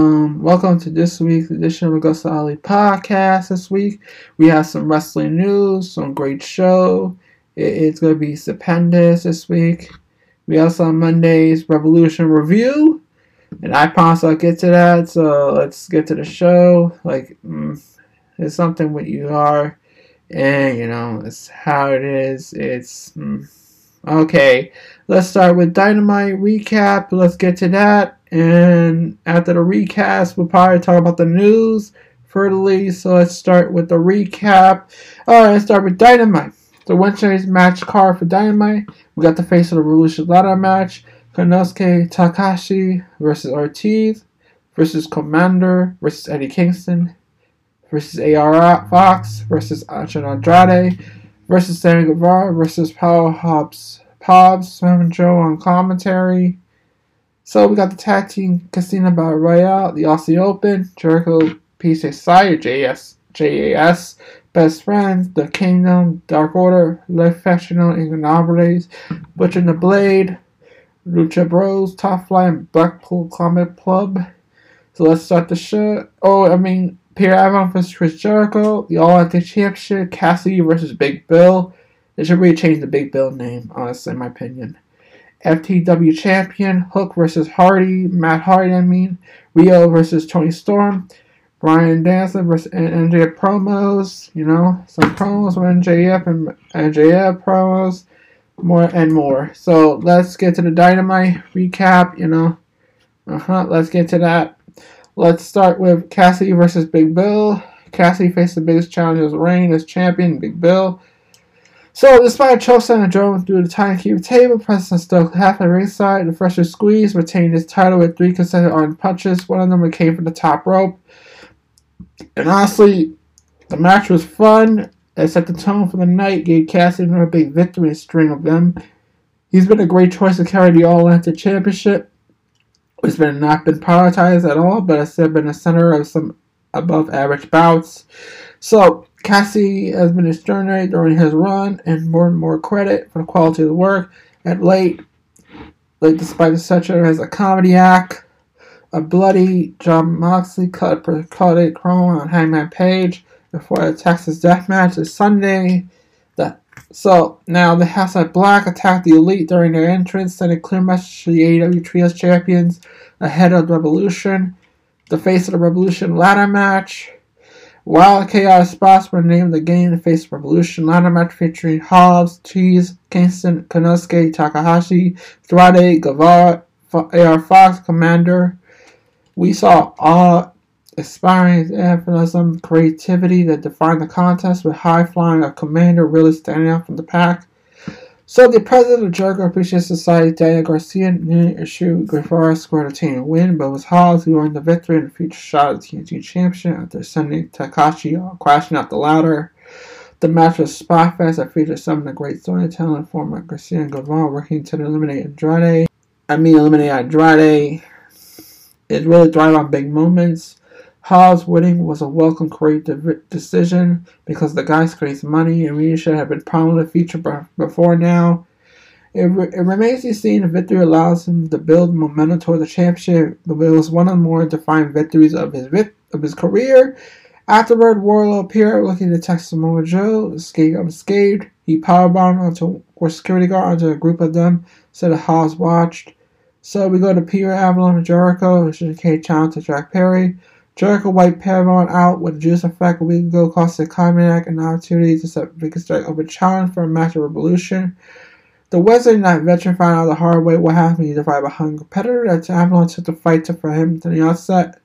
Um, welcome to this week's edition of the Augusta Ali Podcast. This week we have some wrestling news, some great show. It, it's going to be stupendous this week. We also on Monday's Revolution review, and I promise I'll get to that. So let's get to the show. Like, mm, it's something what you are, and you know, it's how it is. It's mm, okay. Let's start with Dynamite recap. Let's get to that. And after the recast, we'll probably talk about the news furtherly. So let's start with the recap. Alright, let's start with Dynamite. The Wednesday's match card for Dynamite. We got the face of the Revolution ladder match. Konosuke Takahashi versus Ortiz versus Komander versus Eddie Kingston versus AR Fox versus Andrade Andrade versus Sammy Guevara versus Power Hobbs Pobbs, Sam Joe on commentary. So we got the tag team Casino Battle Royale, the Aussie Open, Jericho PJ JS, JAS, Best Friends, The Kingdom, Dark Order, Le Factional, Ingobernables, Butcher and the Blade, Lucha Bros, Top Flight, and Blackpool Combat Club. So let's start the show. Oh, I mean, Pierre Avalon versus Chris Jericho, the All Atlantic Championship, Cassidy versus Big Bill. They should really change the Big Bill name, honestly, in my opinion. FTW champion, Hook versus Hardy, Matt Hardy, I mean, Riho versus Toni Storm, Bryan Danielson versus MJF promos, you know, some promos with MJF and MJF promos, more and more. So let's get to the Dynamite recap, you know. Uh huh, let's get to that. Let's start with Cassidy versus Big Bill. Cassidy faced the biggest challenge of his reign as champion, Big Bill. So, despite chokestand and drone through the cube table, Preston Stoke half at ringside. The fresher squeeze retained his title with three consecutive Orange Punches. One of them came from the top rope. And honestly, the match was fun. It set the tone for the night, gave Cassidy a big victory string of them. He's been a great choice to carry the All Atlantic Championship. It's been not been prioritized at all, but it's been the center of some above average bouts. So Cassie has been extraordinary during his run and more and more credit for the quality of the work. At late, late despite the such as a comedy act, a bloody Jon Moxley cut per credit chrome on Hangman Page before the Texas Death Match this Sunday. That so now the House of Black attacked the Elite during their entrance, sending a clear message to the AEW Trios champions ahead of the Revolution. The face of the Revolution ladder match. Wild Chaos spots were named the game to face Revolution ladder match featuring Hobbs, Cheese, Kingston, Konosuke, Takahashi, Andrade, Guevara, AR Fox, Komander. We saw all aspiring athleticism, creativity that defined the contest with high flying a Komander really standing out from the pack. So the president of Jericho Appreciation Society, Daniel Garcia, knew issue Guevara scored a team win, but was Hobbs who earned the victory in the future shot at the TNT Championship after sending Takahashi crashing out the ladder. The match was spot fest that featured some of the great storytelling former Garcia and Guevara working to eliminate Andrade. I mean, eliminate Andrade. It really thrived on big moments. Hobbs winning was a welcome creative decision because the guys creates money and really should have been prominently featured before now. It, re- it remains to be seen if victory allows him to build momentum toward the championship, but it was one of the more defined victories of his vi- of his career. Afterward, Wardlow appeared looking to Texas Samoa Joe, escape unscathed. He powerbombed onto a security guard onto a group of them, so the Hobbs watched. So we go to Peter Avalon and Jericho, which is a challenge to Jack Perry. Jericho wiped Paramount out with a juice effect a week ago, costing Communic an opportunity to set Vicky Strike up a challenge for a match of Revolution. The Wednesday night veteran found out the hard way what happened when he defied a competitor that Avalon took the fight to for him to the outset.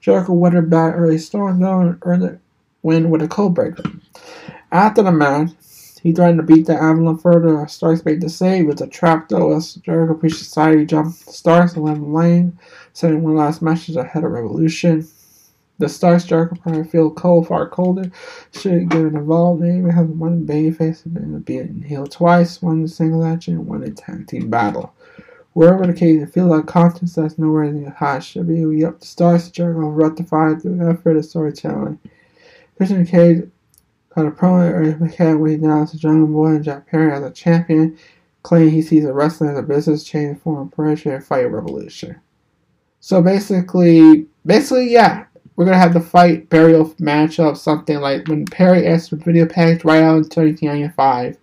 Jericho weathered bad early storm though and earned the win with a Codebreaker. After the match, he threatened to beat the Avalon further. Starks made the save with a trap though as Jericho Priest Society jumped Starks and left him lane, sending one last message ahead of Revolution. The Star Striker probably feel cold, far colder. Should get involved. They even have one baby babyface and being healed twice, one in single action, and one in tag team battle. Wherever the case, it feels like contest that's nowhere in near high should be. We up the stars. Jericho rectified through effort of storytelling. Christian Cage got a promo at McCann when he announced Jungle Boy and Jack Perry as a champion, claiming he sees a wrestling as a business change form of pressure and fight revolution. So basically, basically, yeah, we're gonna have the fight burial matchup, something like when Perry asked for video package right out in 1995.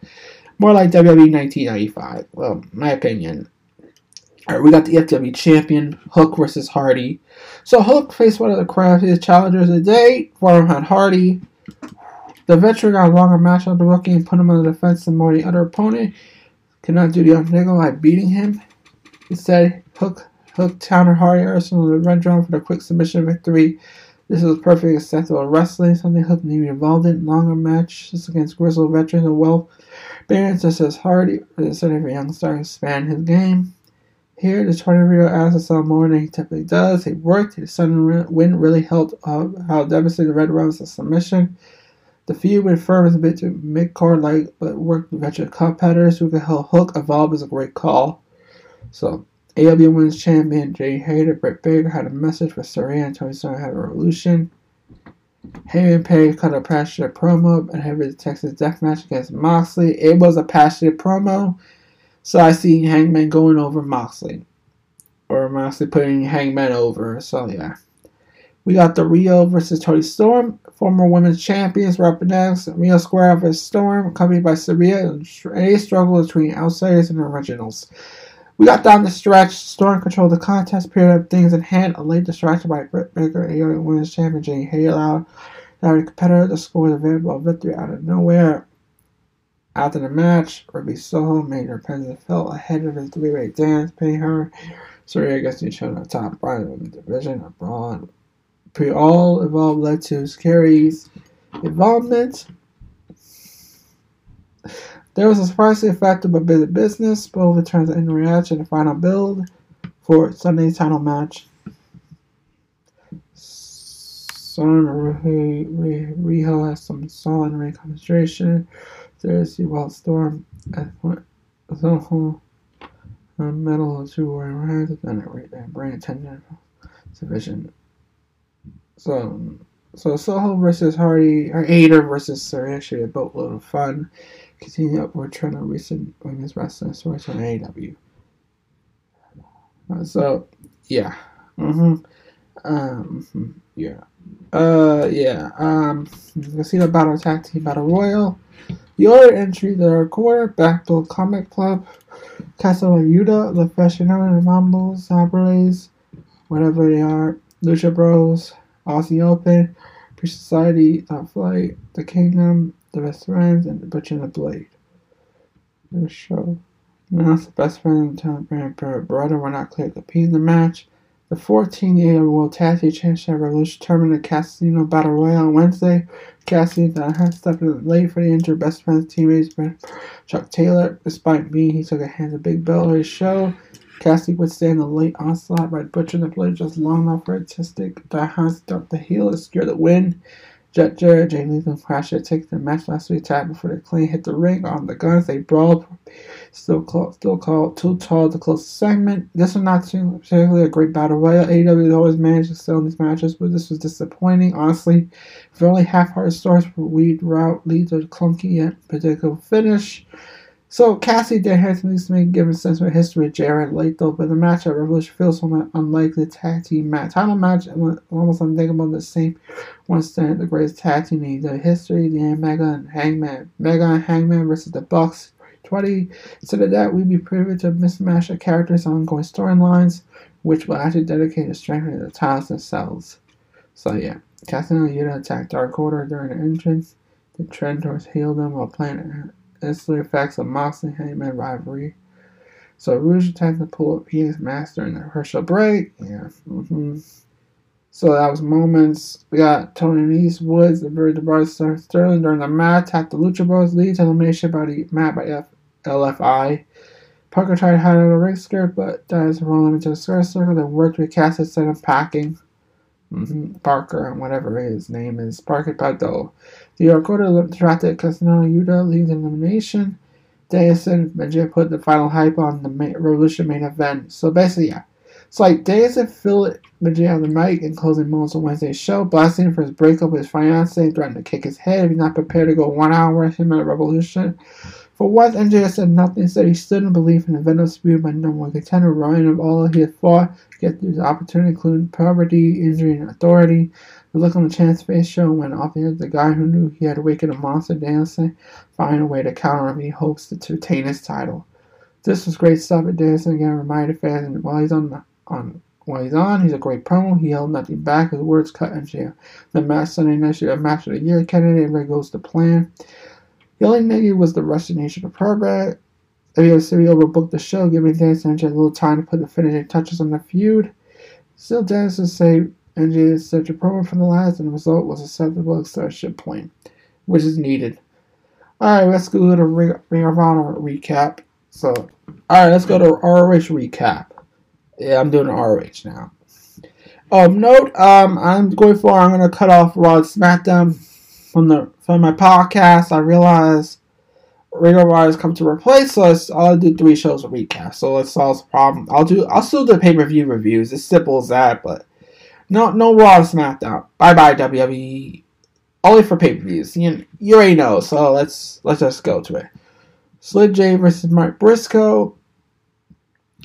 More like WWE 1995. Well, my opinion. Alright, we got the FW champion, Hook versus Hardy. So Hook faced one of the craftiest challengers of the day, former had Hardy. The veteran got a longer match on the rookie and put him on the defense than more the other opponent. Could not do the unforgivable by beating him. Instead, Hook Hook countered Hardy Arsenal the Redrum for the quick submission victory. This was perfectly acceptable wrestling, something Hook needed involved in. Longer matches against grizzled veterans of wealth experience such as Hardy for the center of a young star expand his game. Here, the 20 year old asks us more than he typically does. He worked. His sudden win really helped uh, how the Red Rose a submission. The feud with Firm is a bit too mid card like, but worked with veteran competitors who could help Hook evolve is a great call. So, AW Women's Champion Jay Hayter, Britt Baker had a message for Saraya and Toni Storm had a revolution. Heyman Page cut a passionate promo and the Texas Death Match against Moxley. It was a passionate promo, so I see Hangman going over Moxley. Or Moxley putting Hangman over, so yeah. We got the Riho versus Toni Storm, former women's champions were up next. Riho Square versus Storm, accompanied by Saraya, and a struggle between outsiders and originals. We got down the stretch. Storm controlled the contest period of things in hand. A late distraction by Britt Baker, a women's champion, Jay Hale Now competitor to score the available victory out of nowhere. After the match, Ruby Soho made her presence felt ahead of the three-way dance, paying her. Saraya gets each other top right of the division Braun. Pre all involved led to Scari's involvement. There was a surprisingly effective but busy business. Both returns in reaction to the final build for Sunday's title match. Son Riho has some solid ring concentration. The Wild Storm at the metal two were hands and it bring attention. So so Soho versus Hardy or Hayter versus actually a boatload of fun continue upward trend of recent women's wrestling stories on AEW. Uh, so, yeah. Mm-hmm. Um, yeah. Uh, yeah. Um, the Battle Tag Team Battle Royal. Your entry, the quarter, Backdoor Comic Club, Castle of Yuta, The Fascination Mumbles, Sabres, whatever they are, Lucha Bros, Aussie Open, Pre Society, Flight, The Kingdom, the best friends, and the Butcher and the Blade. The show. Now the best friend and the town brother were not clear to compete in the match. The 14 year old World Tag Team Championship Revolution tournament at Casino Battle Royale on Wednesday. Cassidy that had stepped in late for the injured best friend's teammates, Chuck Taylor. Despite being, he took a hand of big bell of his show. Cassidy would stand the late onslaught by Butcher and the Blade just long enough for a artistic. That has start the heel to secure the win. Jeff Jarrett, Jay Lethal, Crash had the match last week tag before the clean hit the ring on the guns. They brawled, still called, still called too tall to close the segment. This was not particularly a great battle royal. AEW always managed to sell these matches, but this was disappointing. Honestly, only half-hearted stories for weed route leads to clunky yet predictable finish. So Cassie have things to make given sense of history Jarrett Lethal, but the match at Revolution feels somewhat unlike the tag team match. Title match almost unthinkable the same one stand the greatest tag team in the history, the Mega and Hangman. Mega and Hangman versus the Bucks. 20. Instead of that, we'd be privy to a mismatch of characters and ongoing storylines, which will actually dedicate to strengthening the titles themselves. So yeah, Cassie and Yuta attacked Dark Order during the entrance. The trend towards them while playing ancillary effects of Moxley Heyman rivalry. So Rouge attempted to pull up his master in the Herschel break. Yeah. Mm-hmm. So that was moments. We got Tony Eastwood, the very DeBar Sterling during the mat attack. The Lucha Bros lead to elimination by the mat by F- LFI. Parker tried to hide out a ring skirt, but dies rolling into the square circle. Then worked with Cass instead of packing. Mm-hmm. Parker, and whatever his name is, Parker Pado. The Orkoda attracted Casanova Yuta leads elimination. Deus and Majid put the final hype on the main, Revolution main event. So basically, yeah. It's like Deus and Phil Majid on the mic in closing moments of Wednesday's show, blasting for his breakup with his fiance, threatening to kick his head if he's not prepared to go one hour with him at Revolution. For once, MJF said nothing, said he stood in belief in the venom spewed by number one contender Ryan of all he had fought, get through his opportunity, including poverty, injury, and authority. The look on the champ's face showed when off the the guy who knew he had awakened a monster dancing, find a way to counter him. He hopes to retain his title. This was great stuff at dancing again reminded fans and while he's on the, on while he's on, he's a great promo. He held nothing back. His words cut MJF. The match Sunday night should have match of the year candidate. Everybody goes to plan. The only negative was the nature of program. WCW overbooked the show, giving and MJ a little time to put the finishing touches on the feud. Still, Dance say Is such a promo from the last, and the result was a acceptable exertion point, which is needed. Alright, let's go to Ring, Ring of Honor recap. So, alright, let's go to ROH recap. Yeah, I'm doing ROH now. Um, note, um, I'm going for, I'm to cut off Raw SmackDown from the from my podcast. I realize Ring of Honor has come to replace us. I'll do three shows a recap, so let's solve the problem. I'll do, I'll still do pay per view reviews. It's simple as that, but no, no Raw SmackDown. Bye bye WWE. Only for pay per views. You, you already know. So let's let's just go to it. Slick J versus Mark Briscoe.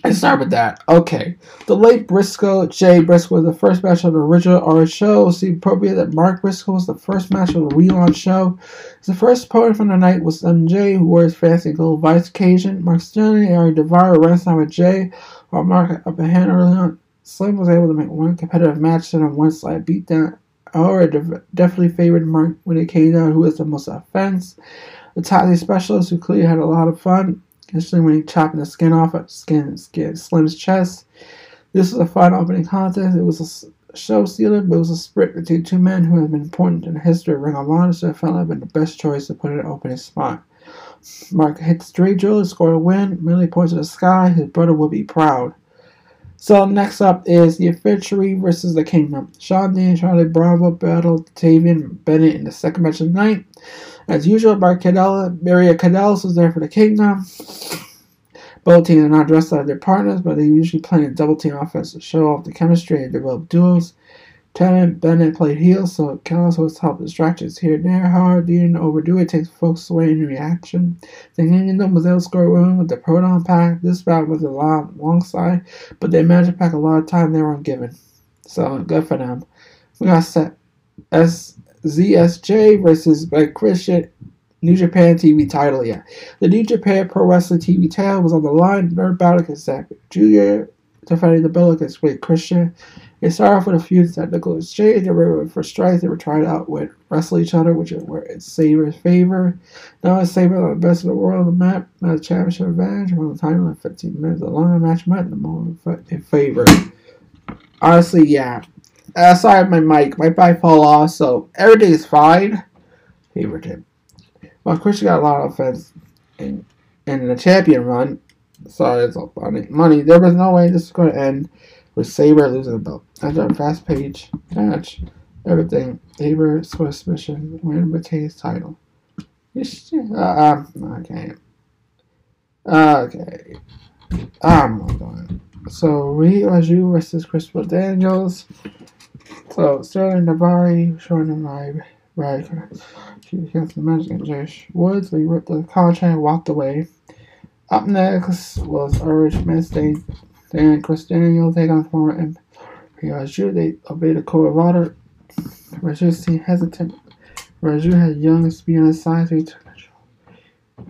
Let's start with that. Okay. The late Briscoe, Jay Briscoe, was the first match of the original R show. It seemed appropriate that Mark Briscoe was the first match of the relaunch show. The first opponent from the night was MJ, who wore his fancy gold vice occasion. Mark Sterling and Ari Daivari ran with Jay, while Mark up a hand early on Slim was able to make one competitive match and a one slight beatdown. However, definitely favored Mark when it came down who was the most offense. The Tazzy specialist who clearly had a lot of fun, especially when he chopping the skin off of skin, skin Slim's chest. This was a fun opening contest. It was a show stealer, but it was a sprint between two men who have been important in the history of Ring of Honor, so it felt like been the best choice to put in an opening spot. Mark hits the straight drill to score a win, merely points to the sky. His brother will be proud. So next up is the Infantry versus the Kingdom. Shawn Dean Carlie Bravo battled Tavian Bennett in the second match of the night. As usual, Maria Kanellis was there for the Kingdom. Both teams are not dressed like their partners, but they usually play a double team offense to show off the chemistry and develop duos. Tavian Bennett played heel, so Callis was help distractions here and there. However, didn't overdo it, takes folks away in reaction. The Kingdom was able to score one with the Proton Pack. This bout was a lot long side, but they managed to pack a lot of time they weren't given. So good for them. We got set S ZSJ versus Big Christian New Japan TV title. Yeah, the New Japan Pro Wrestling TV title was on the line. Nerd battle against Jr. defending the belt against Big Christian. It started off with a few technical exchange. They were for strikes. They were trying out with wrestle each other, which were in Saber's favor. Now it's Saber on the best in the world on the map. Now the championship advantage around the time of 15 minutes. The longer match might the more in favor. Honestly, yeah. Uh, sorry, my mic. My mic fall off, so everything is fine. Favorite him. Well, Christian got a lot of offense in, in the champion run. Sorry, it's all money. Money. There was no way this was going to end with Saber losing the belt. After a fast page match, everything, Saber Swiss mission, win retain his title. Uh, um, okay. Okay. I'm not going. So, Rui Raju versus Christopher Daniels. So, Sterling Daivari showing him live. Right. She against the match against Josh Woods. We ripped the contract and walked away. Up next was Urge Wednesday then Cristiano take on former and Raju. They obey the code of order. Raju seemed hesitant. Raju had young speed on his side, he took control.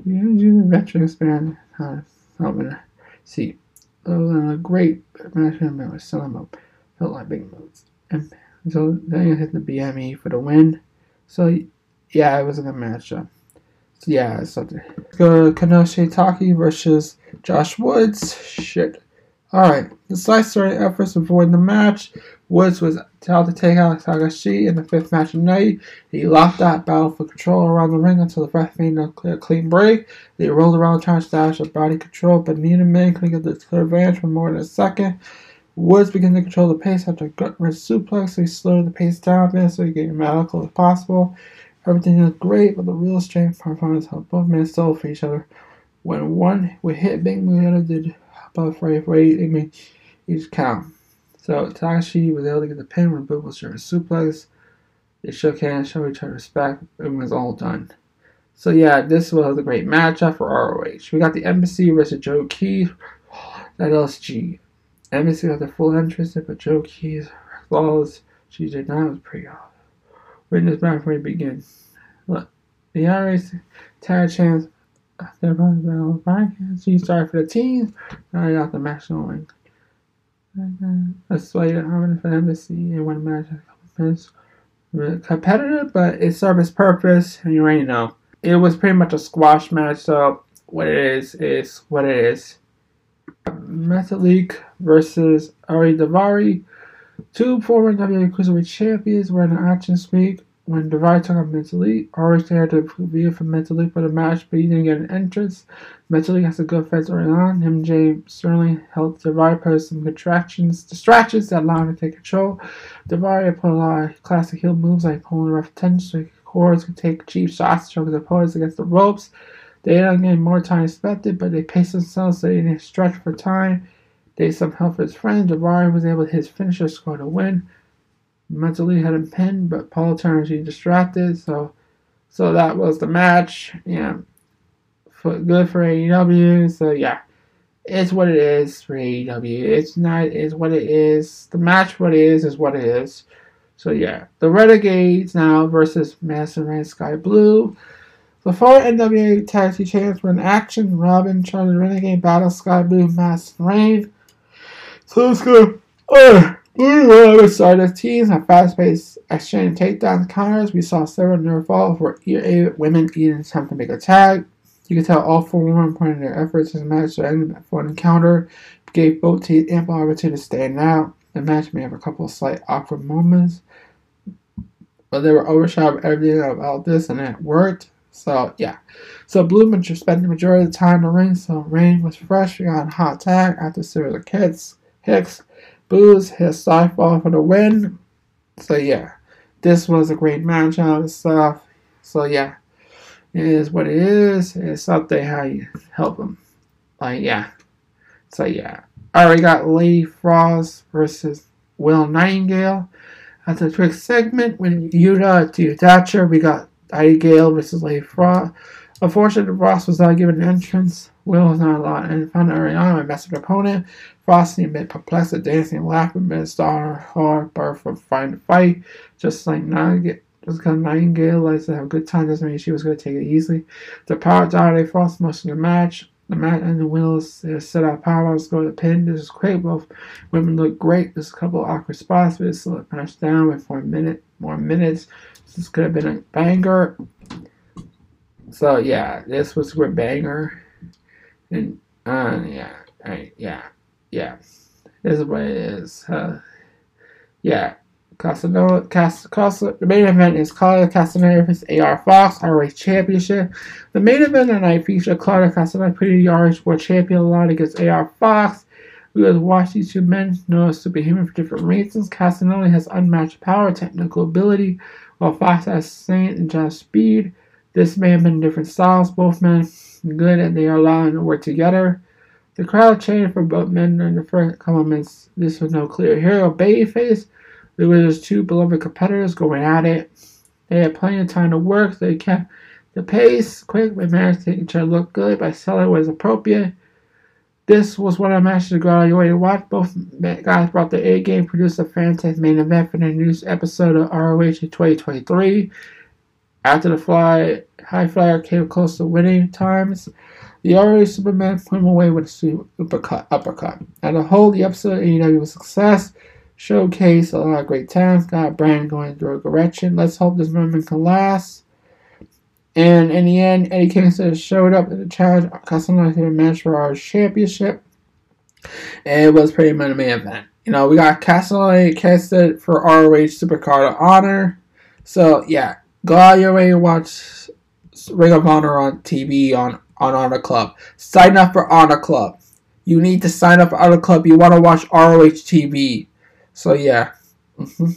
The veteran experience, had helping her see. Other than a great match, man was selling up. Felt like big moves. And so then he hit the BME for the win. So yeah, it was a good matchup. So yeah, something. Go to Kanoshi Taki versus Josh Woods. Shit. Alright, despite starting efforts to avoid the match, Woods was told to take out Takahashi in the fifth match of the night. He locked that battle for control around the ring until the ref made a clean break. They rolled around trying to establish a body control, but neither man could get the clear advantage for more than a second. Woods began to control the pace after a gut wrench suplex, so he slowed the pace down a bit so he could get as medical as possible. Everything looked great, but the real strength performance helped both men sell for each other. When one would hit big move, the other did above frame rate, I mean, each count. So Takahashi was able to get the pin when Book was during suplex. They shook hands, showed each other respect, and it was all done. So yeah, this was a great matchup for ROH. We got the Embassy versus Joe Keys at LSG. Embassy got the full entrance, but Joe Keys flawless. GJ Knight was pretty off. Witness match before we begin. Look, the ROH tag champs. Going to podcast. She started for the team. I got the match going. That's why you're having for Embassy and one match. It's competitive, but it served its purpose, and you already know it was pretty much a squash match, so what it is is what it is. Metalik versus Ari Daivari. Two former WWE Cruiserweight champions were in action this week. When Daivari took on Metalik, Ari had to review for Metalik for the match, but he didn't get an entrance. Metalik has a good fence early on. Jay certainly helped Daivari post some contractions, distractions that allowed him to take control. Daivari put a lot of classic heel moves like pulling rough attention Cords could take cheap shots to his opponents against the ropes. They ended up getting more time expected, but they paced themselves so they didn't stretch for time. They some help for his friend. Daivari was able to his finisher score to win. Mentally had him pinned, but Paul turned he distracted, so so that was the match. Yeah. For, good for AEW. So yeah. It's what it is for AEW. It's not it's what it is. The match what it is is what it is. So yeah, the Renegades now versus Madison Rayne Skye Blue. The four NWA Tag Team Champions were in action. Robin, Charlie Renegade, Battle Skye Blue, Madison Rayne. So let's go. Uh, Blue Royal started teams at fast-paced exchange takedown counters. We saw several near falls where eight women eating attempt to make a tag. You can tell all four women pointed their efforts in the match to end for an encounter. Gave both teams ample opportunity to stand out. The match may have a couple of slight awkward moments, but they were overshadowed everything about this, and it worked. So yeah, so Blue spent the majority of the time in the ring, so Rayne was fresh. We a hot tag after a series of hits. Hicks, Booze his fall for the win. So yeah, this was a great matchup and stuff. So yeah, it is what it is. It's something how you help them. Like yeah, so yeah. Alright, we got Lady Frost versus Will Nightingale. That's a quick segment. When Yuta to Thatcher, we got Nightingale versus Lady Frost. Unfortunately, Frost was not given an entrance. Will was not allowed and found early on a massive opponent. Frost seemed a perplexed, dancing laughing, but star hard birth from fighting to fight. Just like Nightingale. Just because Nightingale likes to have a good time doesn't mean she was going to take it easily. The power dominated Frost most of the match. The match and the winners set out power. was going to pin. This is great. Both women look great. There's a couple of awkward spots, but it's still a down with four minute more minutes. This could have been a banger. So yeah, this was a banger. And uh yeah, right, yeah, yeah. This is what it is. Uh, yeah. Casanova, Cas, Casa, the main event is Claudio Castagnoli vs. AR Fox, ROH Championship. The main event tonight featured Claudio Castagnoli, pretty ROH World Champion, a lot against AR Fox. We have watched these two men know as superhuman for different reasons. Castagnoli has unmatched power, technical ability, while Fox has strength and just speed. This may have been different styles, both men good, and they are allowing to work together. The crowd chanted for both men during the first couple of. This was no clear hero babyface there was two beloved competitors going at it. They had plenty of time to work. They kept the pace quick, but managed to make each other look good by selling what was appropriate. This was one of the matches to go out of your way to watch. Both guys brought the A game, produced a fantastic main event for the news episode of ROH in 2023. After the fly, high flyer came close to winning times, the ROH Superman put him away with a uppercut. uppercut. As a whole, the episode of AEW was a success showcase a lot of great talents. Got Brand going in a direction. Let's hope this moment can last. And in the end, Eddie Kingston showed up in the challenge, customized a match for our championship. It was pretty much a main event. You know, we got Castellani casted for ROH Supercard of Honor. So yeah, go out your way and watch Ring of Honor on TV on, on Honor Club. Sign up for Honor Club. You need to sign up for Honor Club. You want to watch ROH TV. So yeah. Mm-hmm.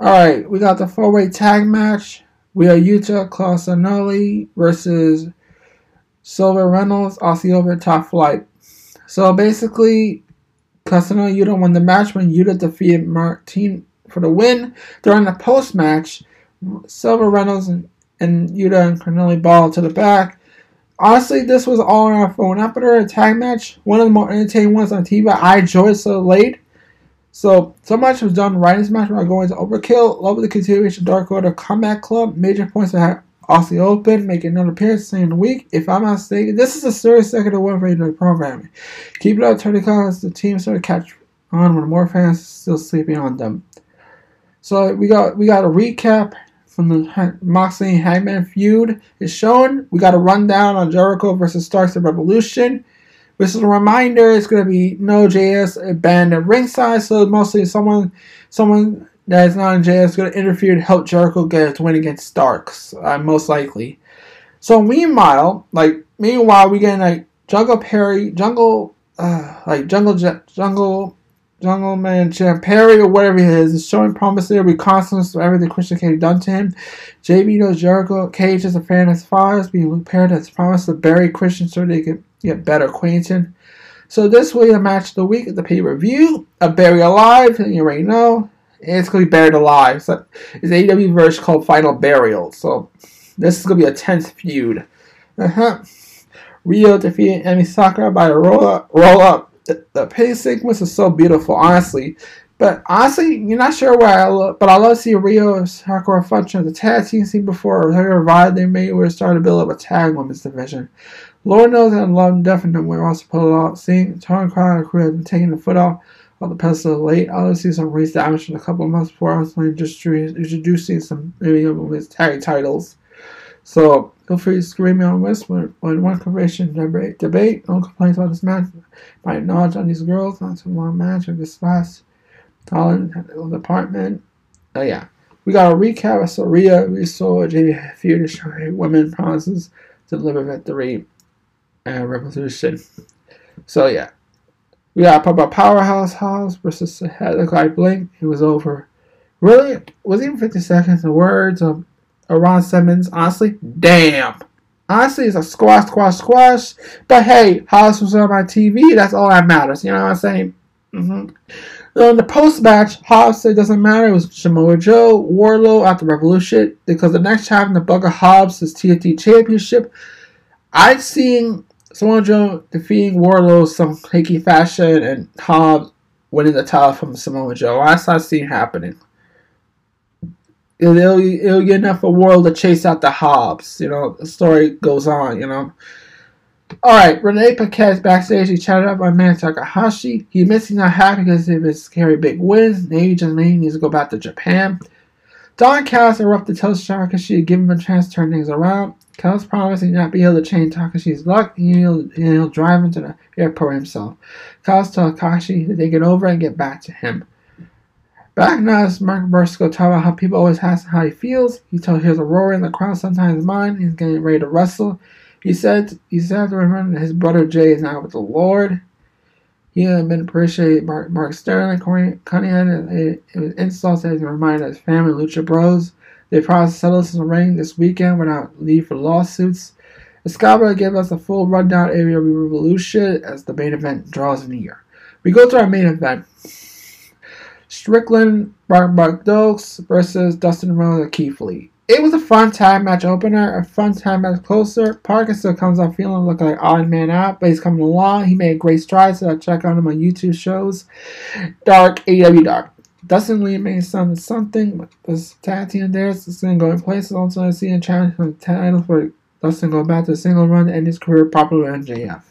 All right, we got the four-way tag match. We are Yuta Castagnoli versus Silver Reynolds, Aussie over top flight. So basically, Castagnoli Yuta won the match when Yuta defeated Martin for the win. During the post match, Silver Reynolds and, and Yuta and Cornelius Ball to the back. Honestly, this was all on our phone after a tag match. One of the more entertaining ones on TV. I enjoyed so late. So, so much was done right in this match. We're going to overkill. Love the continuation of Dark Order Combat Club. Major points that Aussie Open, making another appearance in the week. If I'm not mistaken, this is the third second one for the programming. Keep it up, Tony Collins. The team started catch on when more fans still sleeping on them. So we got we got a recap from the Moxley Hangman feud is shown. We got a rundown on Jericho versus Starks of Revolution. This is a reminder. It's going to be no JS banned at ringside, so mostly someone someone that is not in JS is going to interfere to help Jericho get his win against Starks, uh, most likely. So meanwhile, like meanwhile, we get like Jungle Perry, Jungle, uh, like Jungle Jungle Jungle Man Champ Perry or whatever he is is showing promise there. We constantly for everything Christian Cage done to him. JB knows Jericho Cage is a fan as far as being Perry has promised to bury Christian so they can get better acquainted. So this will be a match of the week at the pay per view. A Bury Alive, you already know. It's gonna be buried alive. So it's AEW version called Final Burial. So this is gonna be a tense feud. Uh huh. Riho defeated Emi Sakura by a roll up, roll up the, the pay sequence is so beautiful, honestly. But honestly, you're not sure why I look, but I love to see Riho Sakura function a tag team scene before her revive they made where started to build up a tag women's division. Lord knows I love definitely we're also pull it off. Seeing Tony and crew has been taking the foot off of the pedestal late. I will see some race damage in a couple of months before I was introducing some maybe his tag titles. So feel free to scream me on when, when one conversation debate, debate. No complaints about this match. My knowledge on these girls, not too long match of this last talent department. Oh yeah. We got a recap of Soria. We saw JB Feud women promises to deliver victory and revolution. So yeah. We got about Powerhouse House versus Head Guy Blink. It was over. Really? Was even 50 seconds. of words of Ron Simmons, honestly, damn. Honestly, it's a squash, squash, squash. But hey, Hollis was on my TV. That's all that matters. You know what I'm saying? Mm-hmm. in the post match, Hobbs said it doesn't matter. It was Samoa Joe, Wardlow after Revolution because the next chapter in the book of Hobbs is TNT Championship. I'd seen Samoa Joe defeating Wardlow some hickey fashion and Hobbs winning the title from Samoa Joe. I saw scene happening it'll, it'll get enough of world to chase out the Hobbs. You know, the story goes on, you know. Alright, Renee Paquette's backstage. He chatted up my man Takahashi. He admits he's not happy because of his scary big wins. Maybe just maybe needs to go back to Japan. Don Callis erupted tells Takahashi to give him a chance to turn things around. Callis promised he'd not be able to change Takahashi's luck. He'll, he'll drive him to the airport himself. Callis tells Takahashi to take it over and get back to him. Back now, Mark Briscoe talk about how people always ask how he feels. He told here's a roar in the crowd sometimes mine. He's getting ready to wrestle. He said he said to remember that his brother Jay is now with the Lord. He had been appreciated Mark, Mark Sterling, Cunningham, it, it was insults as a reminder his family, Lucha Bros. They promised to settle in the ring this weekend without leave for lawsuits. Excalibur gave us a full rundown of Revolution as the main event draws near. We go to our main event. Strickland, Mark Stokes versus Dustin Rhodes and Keith Lee. It was a fun time match opener, a fun time match closer. Parker still comes out feeling like odd man out, but he's coming along. He made great strides, so I check out him on YouTube shows. Dark, AW Dark. Dustin Lee made some something, but this tag team there is going to go in place. Also, I see a challenge for the title for Dustin going back to a single run and his career properly on JF.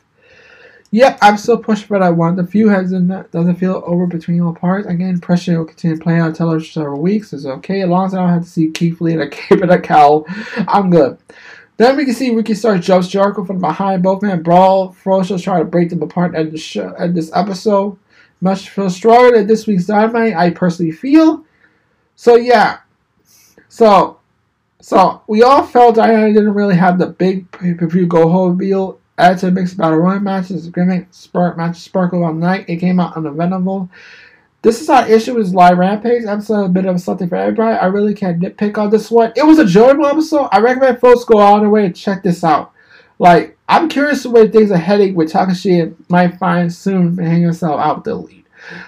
Yep, I'm still pushing for that one. The few hasn't doesn't feel over between all parts. Again, pressure will continue playing television for several weeks. It's okay. As long as I don't have to see Keith Lee in a cape and a cowl, I'm good. Then we can see Ricky Starks jumps Jericho from behind. Both men brawl. Ferocious trying to break them apart at, the show, at this episode. Much feel stronger than this week's Dynamite, I personally feel. So, yeah. So, so we all felt Dynamite didn't really have the big pay-per-view go-home deal Added to the mix battle royal matches, gimmick spark match sparkle all night. It came out Venable. This is our issue with live rampage episode. A bit of something for everybody. I really can't nitpick on this one. It was a enjoyable episode. I recommend folks go all the way and check this out. Like, I'm curious where things are heading with Takahashi might find soon and hang himself out with the lead.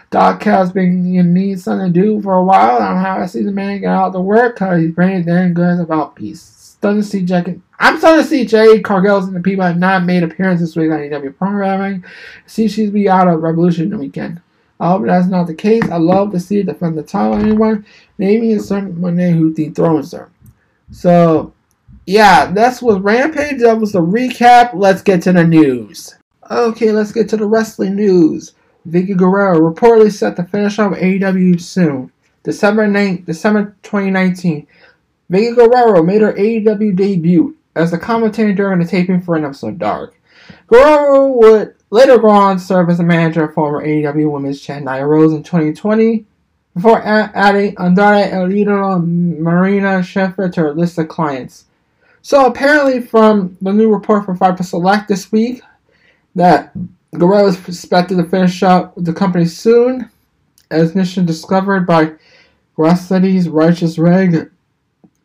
Doc has been you need something to do for a while. I don't know how I see the man get out the work because he's pretty damn good about peace. Starting to see Jack. I'm starting to see Jade Cargill's and the people have not made appearances this week on AEW programming. See, she's be out of Revolution weekend. I hope that's not the case. I love to see it defend the title anyone. Naming certain Monday who dethrones her. So, yeah, that's what Rampage. That was the recap. Let's get to the news. Okay, let's get to the wrestling news. Vickie Guerrero reportedly set to finish off AEW soon. December 9th, December 2019. Vickie Guerrero made her AEW debut as a commentator during the taping for an episode Dark. Guerrero would later go on serve as a manager of former AEW Women's Champ Nyla Rose in 2020 before adding Idolo and Marina Shafir to her list of clients. So apparently, from the new report from Fightful Select this week, that Guerrero is expected to finish up the company soon, as initially discovered by Grassity's Righteous Reg.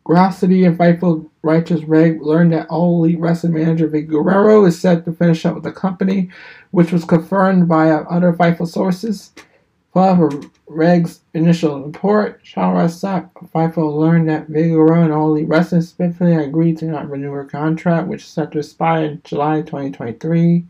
Grassity and Fightful Righteous Reg learned that All Elite Wrestling manager Vic Guerrero is set to finish up with the company, which was confirmed by other Fightful sources. However, Reg's initial report, Sean Ross Sapp, Fightful learned that Vic Guerrero and All Elite Wrestling Smithly agreed to not renew her contract, which is set to expire in July 2023.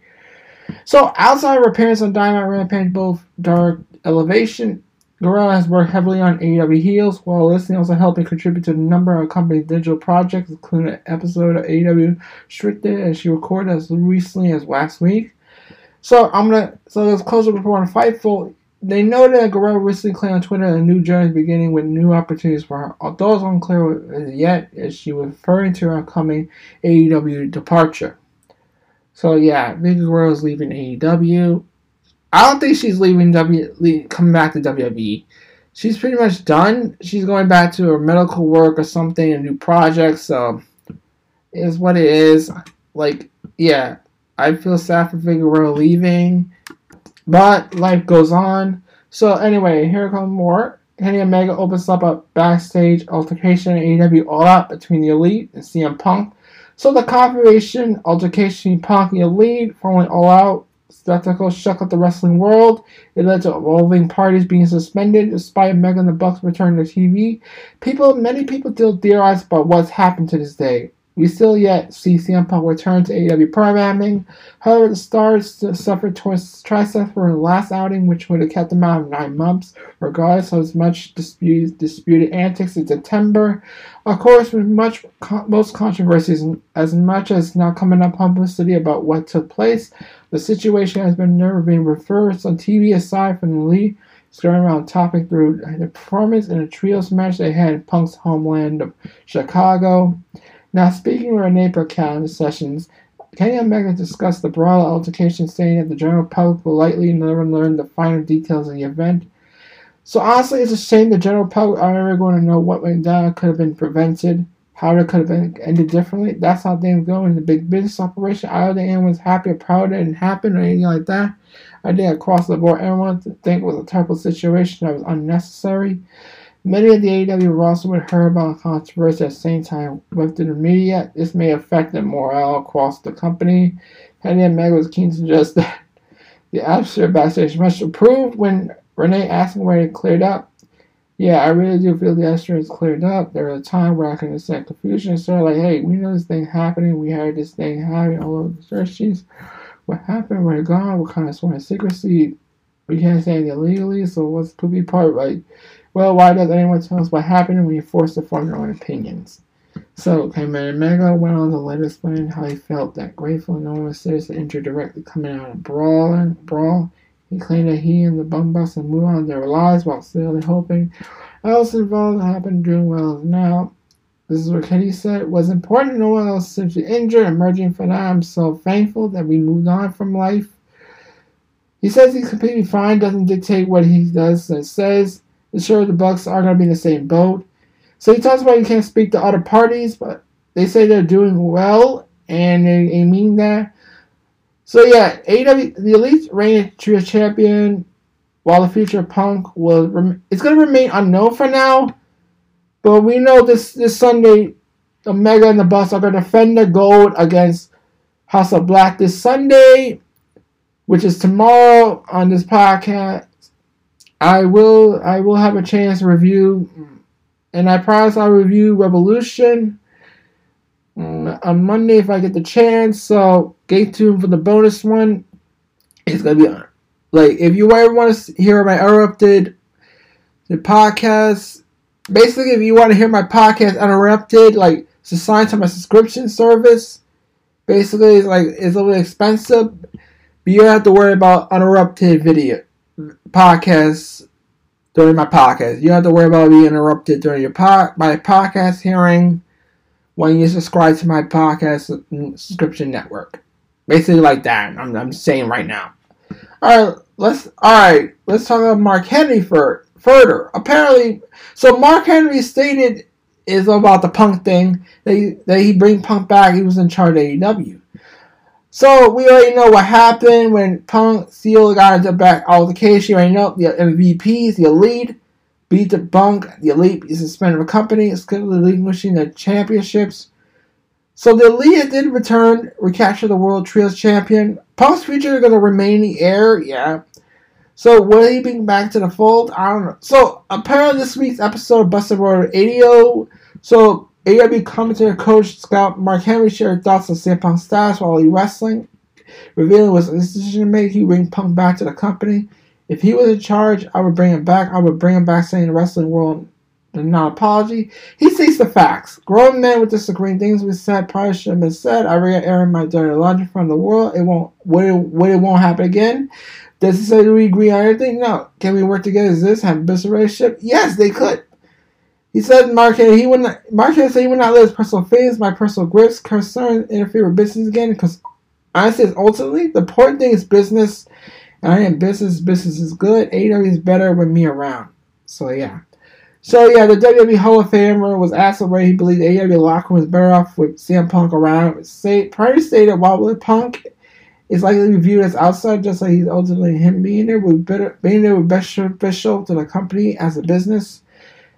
So, outside of appearance on Dynamite Rampage, both Dark Elevation, Guerrero has worked heavily on AEW Heels, while listening also helping contribute to a number of company's digital projects, including an episode of AEW Restricted, as she recorded as recently as last week. So I'm gonna so let's close the report on Fightful. They noted that Guerrero recently claimed on Twitter a new journey is beginning with new opportunities for her. Although it's unclear yet, as she referring to her upcoming AEW departure. So yeah, Vickie Guerrero is leaving AEW. I don't think she's leaving W coming back to WWE. She's pretty much done. She's going back to her medical work or something, a new project. So is what it is. Like yeah, I feel sad for Guerrero leaving, but life goes on. So anyway, here comes more. Kenny Omega opens up a backstage altercation in AEW All Out between the Elite and CM Punk. So the confirmation, altercation, Punk and Elite, following All Out, spectacle shook up the wrestling world. It led to evolving parties being suspended, despite Omega and the Bucks returning to TV. People, many people still theorize about what's happened to this day. We still yet see CM Punk return to AEW programming. However, the Stars suffered towards triceps for the last outing, which would have kept them out of nine months, regardless of as much disputed, disputed antics in September. Of course, with much most controversies, as much as now coming up publicity about what took place, the situation has been never been reversed on TV aside from the lead skirting around topic through the performance in a trios match they had in Punk's homeland of Chicago. Now, speaking with Renee Burkett in the sessions, Kenny Omega discussed the broader altercation, saying that the general public will likely never learn the finer details of the event. So honestly, it's a shame the general public are never going to know what went down, could have been prevented, how it could have been ended differently. That's how things go in the big business operation. I don't think anyone's happy or proud it didn't happen or anything like that. I think across the board, everyone think it was a terrible situation that was unnecessary. Many of the AEW roster would hear about controversy at the same time within the media. This may affect the morale across the company. Kenny Omega was keen to suggest that the atmosphere backstage must improve when Renee asked where it cleared up. Yeah, I really do feel the atmosphere is cleared up. There was a time where I can understand confusion. So like, hey, we know this thing happening. We heard this thing happening all over the sheets. What happened? Where it gone? What kind of sworn secrecy? We can't say anything illegally. So what's could be part right? Well, why does anyone tell us what happened when you're forced to form your own opinions? So, Kenny Omega went on to later explain how he felt that grateful no one was seriously injured directly coming out of brawl. brawl. He claimed that he and the Bum Bucks had moved on their lives while still hoping else involved happened doing well now. This is what Kenny said. It was important no one else to injured, emerging from that. I'm so thankful that we moved on from life. He says he's completely fine, doesn't dictate what he does and says. Sure, the Bucks are going to be in the same boat. So he talks about he can't speak to other parties, but they say they're doing well, and they, they mean that. So yeah, AW the Elite reigning trio champion, while the future Punk will rem- it's going to remain unknown for now. But we know this this Sunday, Omega and the Bucks are going to defend the gold against House of Black this Sunday, which is tomorrow on this podcast. I will I will have a chance to review, and I promise I'll review Revolution. mm, on Monday if I get the chance. So stay tuned for the bonus one. It's gonna be on. Like if you ever want to hear my interrupted the podcast, basically if you want to hear my podcast uninterrupted, like assigned to my subscription service. Basically, it's like it's a little expensive, but you don't have to worry about uninterrupted video podcasts during my podcast. You don't have to worry about being interrupted during your pod, my podcast hearing when you subscribe to my podcast subscription network. Basically, like that. I'm, I'm saying right now. All right, let's all right. Let's talk about Mark Henry for further. Apparently, so Mark Henry stated is about the Punk thing that he, that he bring Punk back. He was in charge of AEW. So we already know what happened when Punk Seal got into back altercation. You already know the MVPs, the Elite, beat the Punk. The Elite is suspended from company. It's relinquishing the championships. So the Elite did return, recapture the World Trios Champion. Punk's future is going to remain in the air, yeah. So will he bring back to the fold? I don't know. So apparently this week's episode of Busted Road 80. So AEW commentator coach Scott Mark Henry shared thoughts on CM Punk's status while he wrestling, revealing was his decision to make. He bring Punk back to the company. If he was in charge, I would bring him back. I would bring him back, saying the wrestling world not apology. He sees the facts. Grown men with disagreeing things we said probably should have been said. I regret airing my dirty laundry from the world. It won't. What it, what it won't happen again. Does he say we agree on everything? No. Can we work together as this? Have a business relationship? Yes, they could. He said Mark he would not Mark said he would not let his personal feelings, my personal grips, concerns interfere with business again because honestly ultimately the important thing is business and I am business, business is good. AEW is better with me around. So yeah. So yeah, the WWE Hall of Famer was asked whether he believed AEW locker was better off with CM Punk around. Say, prior stated while with Punk is likely to be viewed as outside, just like he's ultimately him being there with better being there with best beneficial to the company as a business.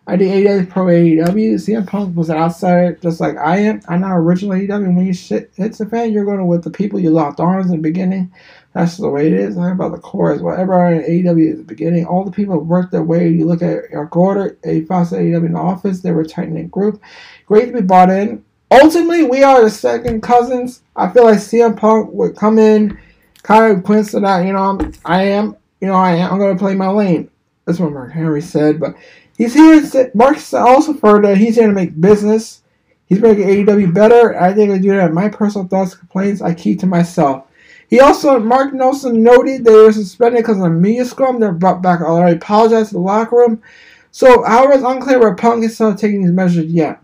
I did AEW pro AEW. CM Punk was an outsider, just like I am. I'm not original AEW. When you shit hits the fan, you're going with the people you locked arms in the beginning. That's the way it is. Talking about the core is whatever in AEW at the beginning. All the people work their way. You look at your quarter, a fast AEW in the office, they were a tight knit group. Great to be bought in. Ultimately, we are the second cousins. I feel like CM Punk would come in, kind of that, you know, I am, you know, I am, I'm going to play my lane. That's what Mark Henry said, but he's here. To, Mark also further, he's here to make business. He's making AEW better. I think I do that. My personal thoughts, complaints, I keep to myself. He also, Mark Nelson noted they were suspended because of media scrum. They're brought back already apologized to the locker room. So, however, it's unclear where Punk is still taking these measures yet.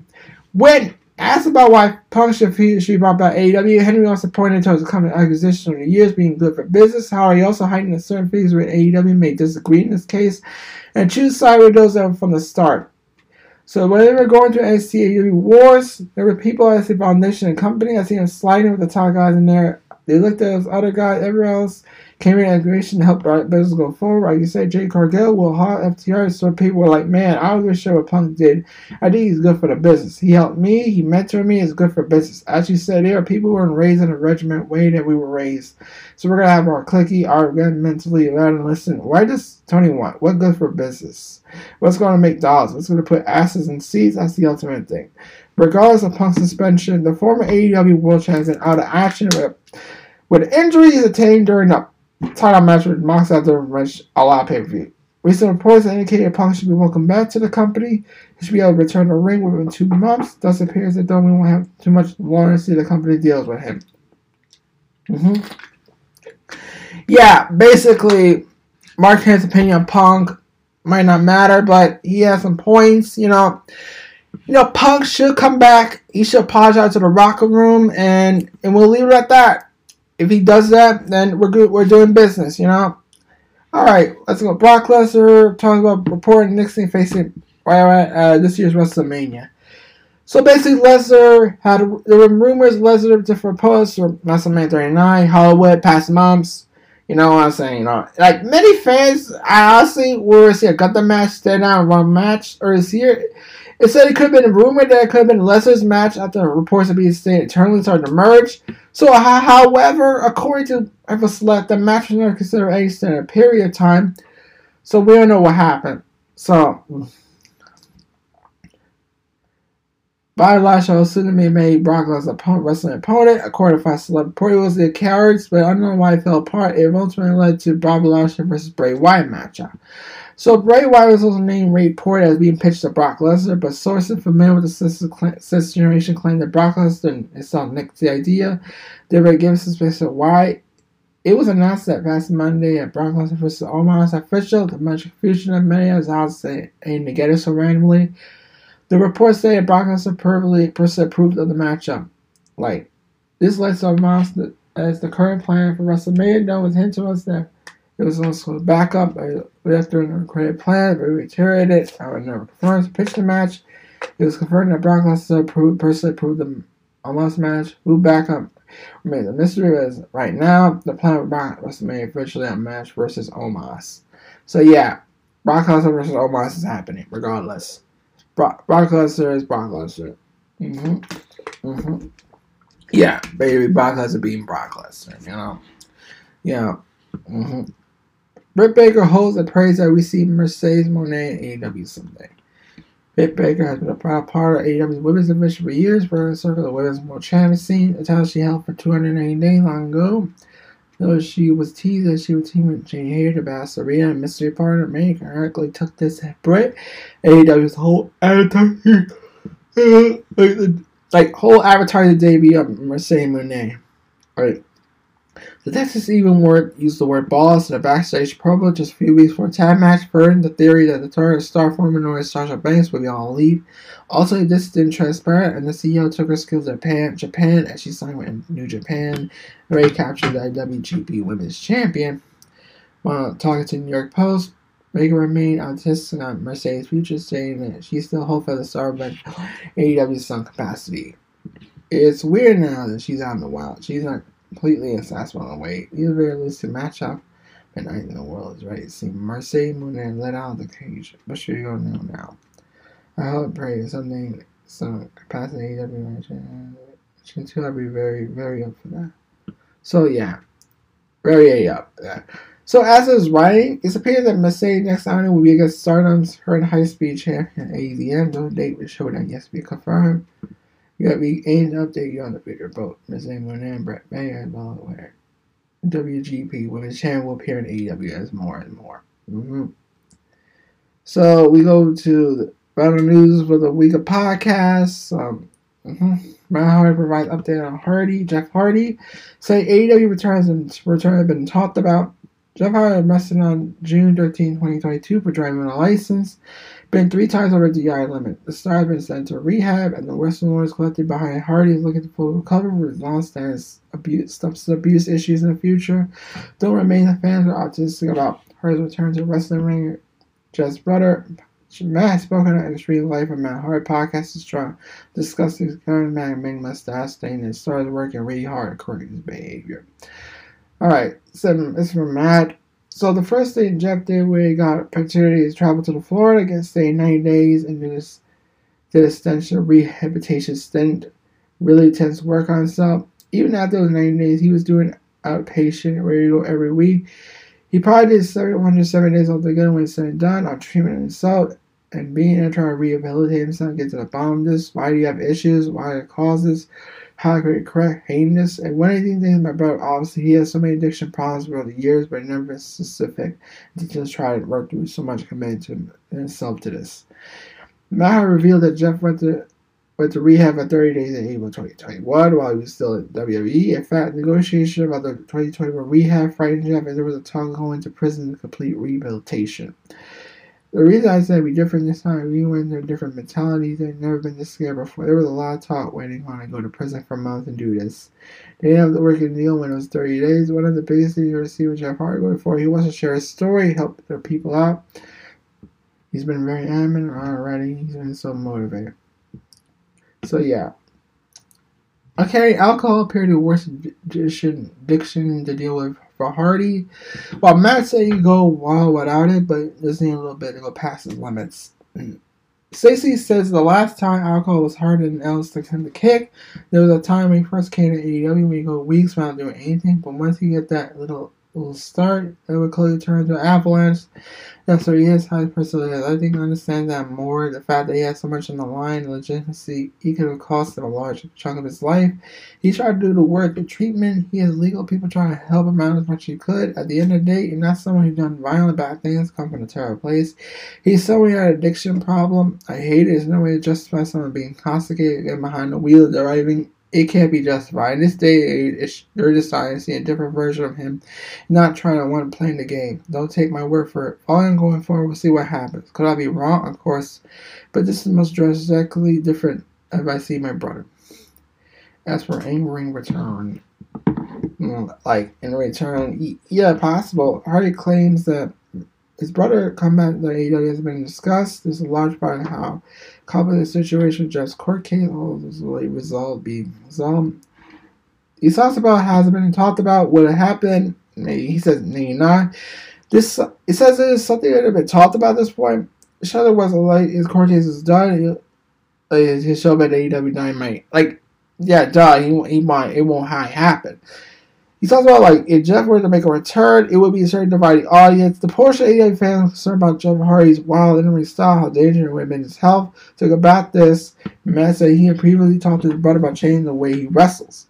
When asked about why Punk should be brought back AEW, Henry also pointed towards the coming acquisition over the years being good for business. However, he also heightened that certain figures with AEW may disagree in this case and choose side with those that were from the start. So when they were going through NXT wars, there were people at the foundation and company. I see them sliding with the top guys in there they looked at those other guys, everyone else in aggregation to help our business go forward. Like you said, Jade Cargill will hot FTR, so people were like, man, I was really sure what Punk did. I think he's good for the business. He helped me, he mentored me, it's good for business. As you said, there are people who were raised in a regiment way that we were raised. So we're gonna have our clicky, our gun mentally around and listen. Why does Tony want? What good for business? What's gonna make dollars? What's gonna put asses in seats? That's the ultimate thing. Regardless of Punk's suspension, the former AEW World Champion out of action with with injuries attained during the title match with Mox after match a lot pay per view. Recent reports indicated Punk should be welcome back to the company. He should be able to return to the ring within two months. Thus, it appears that Domi won't have too much longer to see the company deals with him. Mm-hmm. Yeah, basically, Mark Henry's opinion on Punk might not matter, but he has some points. You know, you know, Punk should come back. He should apologize to the locker room, and and we'll leave it at that if he does that, then we're good. We're doing business, you know. All right, let's go. Brock Lesnar talking about reporting Nixon facing uh, this year's WrestleMania. So basically, Lesnar had there were rumors Lesnar different posts for WrestleMania 39, Hollywood, past months. You know what I'm saying? You know, like many fans, I honestly were see got the match, stay down, run match, or is here it said it could have been rumored that it could have been Lesnar's match after reports of being staying eternally started to merge. So, however, according to Fightful Select, the match was not considered a standard period of time. So we don't know what happened. So Bobby Lashley soon made Brock Lesnar's opponent, wrestling opponent. According to Fox Celebrity, it was the carrots, but know why it fell apart. It ultimately led to Bobby Lashley versus Bray Wyatt matchup. So Bray Wyatt was also named report as being pitched to Brock Lesnar, but sources familiar with the sixth generation claim that Brock Lesnar itself nicked the idea. They were given suspicion why. It was announced that last Monday at Brock Lesnar versus Omos official. The much confusion of many as I was saying to get it so randomly. The that Brock Lesnar perfectly approved of the matchup. Like this lets Omos as the current plan for WrestleMania. No was to us that it was also a backup after an credit plan, but reiterated. I would never confirm to pitch the match. It was confirmed that Brock Lesnar approved, personally approved the Omos match. Who backup remains a mystery as right now the plan of Brock made virtually a match versus Omos. So yeah, Brock Lesnar versus Omos is happening regardless. Brock, Brock Lesnar is Brock Lesnar. Mm-hmm. Mm-hmm. Yeah, baby, Brock Lesnar being Brock Lesnar, you know? Yeah. Mm-hmm. Britt Baker holds the praise that we see Mercedes Moné in AEW someday. Britt Baker has been a proud part of AEW's women's division for years, for the circle of the women's world champion scene, a title she held for 280 days long ago. Though she was teased that she was team with Jamie Hayter, the Bass Arena, and mystery partner, May correctly took this at Britt. AEW's whole advertising, like, whole advertising debut of Mercedes Moné. Right. The Texas even word used the word boss in a backstage promo just a few weeks before a tag match, furthering the theory that the target star former as Sasha Banks would be on leave. Also, this didn't transpire, and the CEO took her skills to Japan, Japan as she signed with New Japan, where he captured the IWGP Women's Champion. While talking to New York Post, Baker remained optimistic on Mercedes' future, saying that she still hopes for the star, but AEW's some capacity. It's weird now that she's out in the wild. She's not completely accessible on the way. Either very loose to match up, but night in the world is ready See Mercedes Moné let out of the cage. But sure you know now. I hope pray something some capacity we mentioned. Too, I'll be very, very up for that. So yeah. Very up for that. So as I was writing, it appears that Mercedes next time will be against Stardom's her high speed champion AZM. No date was showdown yet to be confirmed. You got me to update you on the bigger boat. Miss England and Britt Baker and Delaware. WGP Women's Channel will appear in AEW as more and more. Mm-hmm. So we go to the final news for the week of podcasts. Um, mm-hmm. Matt Hardy provides update on Hardy. Jeff Hardy say AEW returns and return have been talked about. Jeff Hardy arrested on June 13, 2022 for driving without a license. Been three times over the DI limit. The star has been sent to rehab, and the Western Lords collected behind Hardy is looking to full recovery with long-standing abuse, substance abuse issues in the future. Don't remain the fans are optimistic about Hardy's return to wrestling ring. Jeff's brother, Matt has spoken on Extreme Life of Matt Hardy podcast is trying discussing discuss his current man main mustache stain and started working really hard according to his behavior. Alright, so it's from Matt. So the first did when he got opportunity is travel to the Florida, get stay 90 days, and do this did extension rehabilitation stint. Really intense work on himself. Even after those 90 days, he was doing outpatient radio every week. He probably did 707 days altogether when it's said and done on treatment himself and being there trying to rehabilitate himself, get to the bottom of this. Why do you have issues? Why are the how to correct heinous. And one of the things my brother, obviously, he has so many addiction problems over the years, but never been specific. He just tried to work through so much committed to himself to this. Matt revealed that Jeff went to went to rehab for 30 days in April 2021 while he was still at WWE. In fact, negotiation about the 2021 rehab frightened Jeff, and there was a talk going to prison to complete rehabilitation. The reason I said we different this time, we went through different mentalities. They've never been this scared before. There was a lot of talk waiting on to go to prison for months and do this. They didn't have to work in deal when it was 30 days. One of the biggest things you ever see with Jeff Hardy going for, he wants to share his story, help their people out. He's been very adamant already. He's been so motivated. So yeah. Okay, alcohol appeared to addiction, addiction to deal with for Hardy. While Matt said he go wild without it, but just need a little bit to go past his limits. Stacy says the last time alcohol was harder than else to him to kick, there was a time when he first came to AEW when he go weeks without doing anything, but once he get that little will start. It will clearly turn into an avalanche. Yes, sir, he is high personality. I think I understand that more. The fact that he has so much on the line, legitimacy, he could have cost him a large chunk of his life. He tried to do the work, the treatment. He has legal people trying to help him out as much as he could. At the end of the day, you're not someone who's done violent bad things, come from a terrible place. He's someone who had an addiction problem. I hate it. There's no way to justify someone being intoxicated, getting behind the wheel, driving it can't be justified. In this day and age, they're deciding to see a different version of him, not trying to want to play in the game. Don't take my word for it. All I'm going for, we'll see what happens. Could I be wrong? Of course, but this is most drastically different if I see my brother. As for angering return, mm, like in return, yeah, possible. Hardy claims that his brother comeback that AEW has been discussed. There's a large part of how complicated situation just court case all this will resolved be resolved. He talks about has been talked about what happened. Maybe he says maybe not. This it says it is something that had been talked about at this point. Shutter was like his court case is done. Uh, his show at AEW Dynamite, like yeah, duh, he he might it won't happen. He talks about like if Jeff were to make a return, it would be a certain dividing audience. The of AEW fans concerned about Jeff Hardy's wild and style, how dangerous women his health. To combat this, Matt said he had previously talked to his brother about changing the way he wrestles.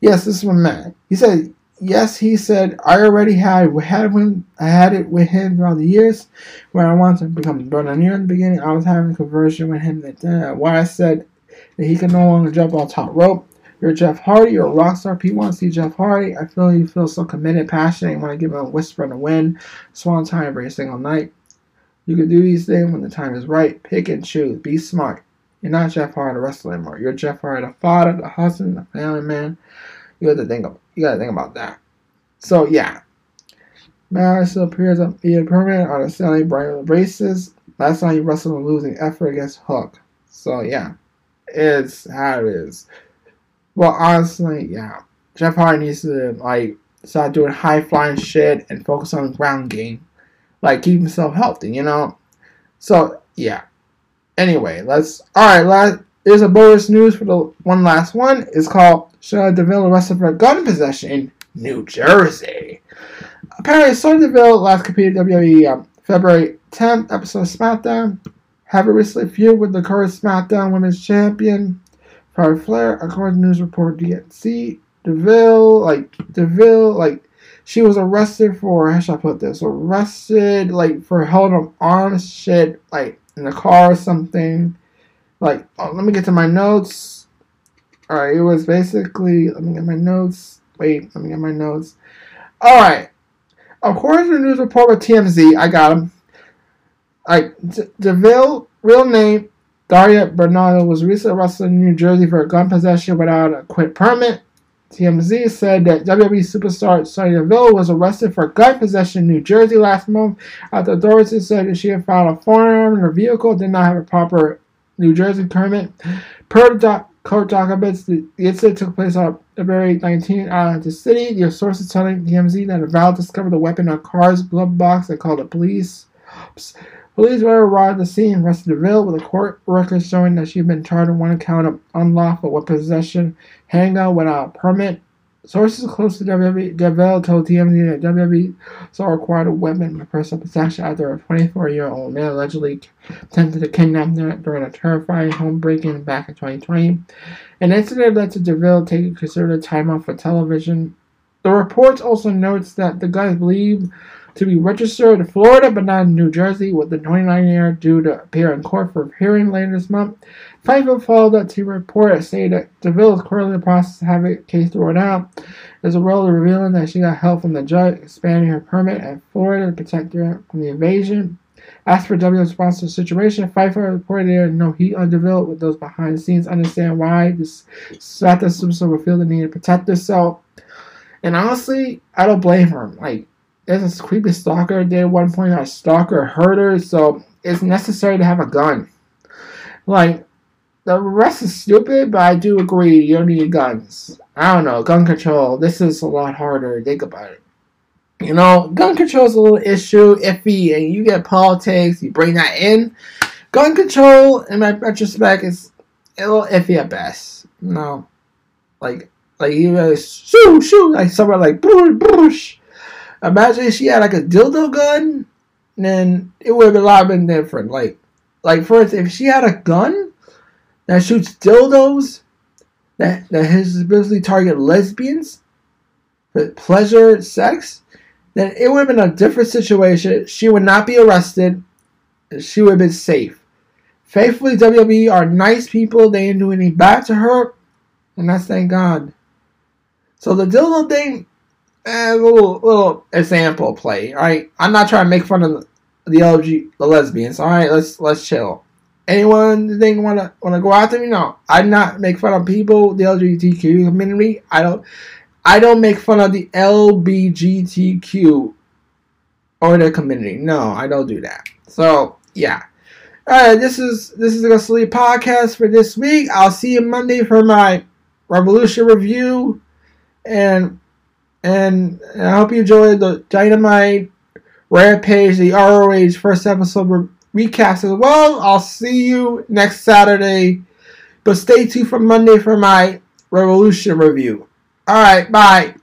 Yes, this is from Matt. He said, yes, he said, I already had had him I had it with him throughout the years when I wanted to become brother near in the beginning. I was having a conversion with him that uh, why I said that he could no longer jump on top rope. You're Jeff Hardy, you're a rock star. People want to see Jeff Hardy. I feel you feel so committed, passionate, you want to give him a whisper and a win. Swan time every single night. You can do these things when the time is right. Pick and choose. Be smart. You're not Jeff Hardy the wrestler anymore. You're Jeff Hardy the father, the husband, the family man. You got to think of you gotta think about that. So yeah. Madison appears on being permanent on a selling brand races. Last time he wrestled a losing effort against Hook. So yeah. It's how it is. Well, honestly, yeah. Jeff Hardy needs to like start doing high flying shit and focus on ground game, like keep himself healthy, you know. So yeah. Anyway, let's. All right, last. There's a bonus news for the one last one. It's called Sonya Deville arrested for gun possession in New Jersey. Apparently, Sonya Deville last competed WWE um, February 10th episode of SmackDown. Have a recently feud with the current SmackDown Women's Champion Charlotte Flair, according to news report DNC, DeVille, like DeVille, like she was arrested for how should I put this? Arrested like for holding up arms shit like in the car or something. Like oh, let me get to my notes. Alright, it was basically let me get my notes. Wait, let me get my notes. Alright. According to the news report with TMZ, I got him. Like DeVille, real name Daria Berenato was recently arrested in New Jersey for gun possession without a quit permit. TMZ said that WWE superstar Sonya Deville was arrested for gun possession in New Jersey last month after authorities said that she had found a firearm in her vehicle did not have a proper New Jersey permit. Per doc- court documents, the, incident took place on February 19 out of the city. Your sources telling TMZ that Val discovered the weapon a car's glove box and called the police. Oops. Police were arrived at the scene and arrested DeVille with a court record showing that she had been charged on one count of unlawful weapon possession, handgun without a permit. Sources close to WWE DeVille told TMZ that WWE saw required a weapon for personal possession after a 24-year-old man allegedly attempted to kidnap her during a terrifying home break-in back in 2020. An incident led to DeVille taking considerable time off for television. The report also notes that the guy is believed to be registered in Florida but not in New Jersey, with the 29-year due to appear in court for hearing later this month. Fightful followed up to report saying that DeVille is currently in the process of having a case thrown out. As a role revealing that she got help from the judge expanding her permit in Florida to protect her from the invasion. As for W's response to the situation, Pfeiffer reported there is no heat on DeVille with those behind the scenes understand why this Samantha Simpson would feel the need to protect herself. And honestly, I don't blame her. Like, there's a creepy stalker there at one point. A stalker hurt her, so it's necessary to have a gun. Like, the rest is stupid, but I do agree you need guns. I don't know, gun control. This is a lot harder think about it. You know, gun control is a little issue, iffy, and you get politics, you bring that in. Gun control, in my retrospect, is a little iffy at best. You know, like, like you guys, shoo, shoo, like somewhere like, boosh, boosh Imagine if she had like a dildo gun, then it would have a lot been different. Like, like instance, if she had a gun that shoots dildos, that that has basically target lesbians for pleasure, sex, then it would have been a different situation. She would not be arrested. She would have been safe. Faithfully, WWE are nice people. They didn't do any bad to her, and that's thank God. So the dildo thing, a little little example play. Right, I'm not trying to make fun of the LG the lesbians. All right, let's let's chill. Anyone think want to go after me? No, I not make fun of people the LGBTQ community. I don't. I don't make fun of the LBGTQ or the community. No, I don't do that. So yeah. Alright, this is this is the Sleep Podcast for this week. I'll see you Monday for my Revolution review. And and I hope you enjoyed the Dynamite Rampage, the ROH first episode re- recast as well. I'll see you next Saturday. But stay tuned for Monday for my Revolution review. All right, bye.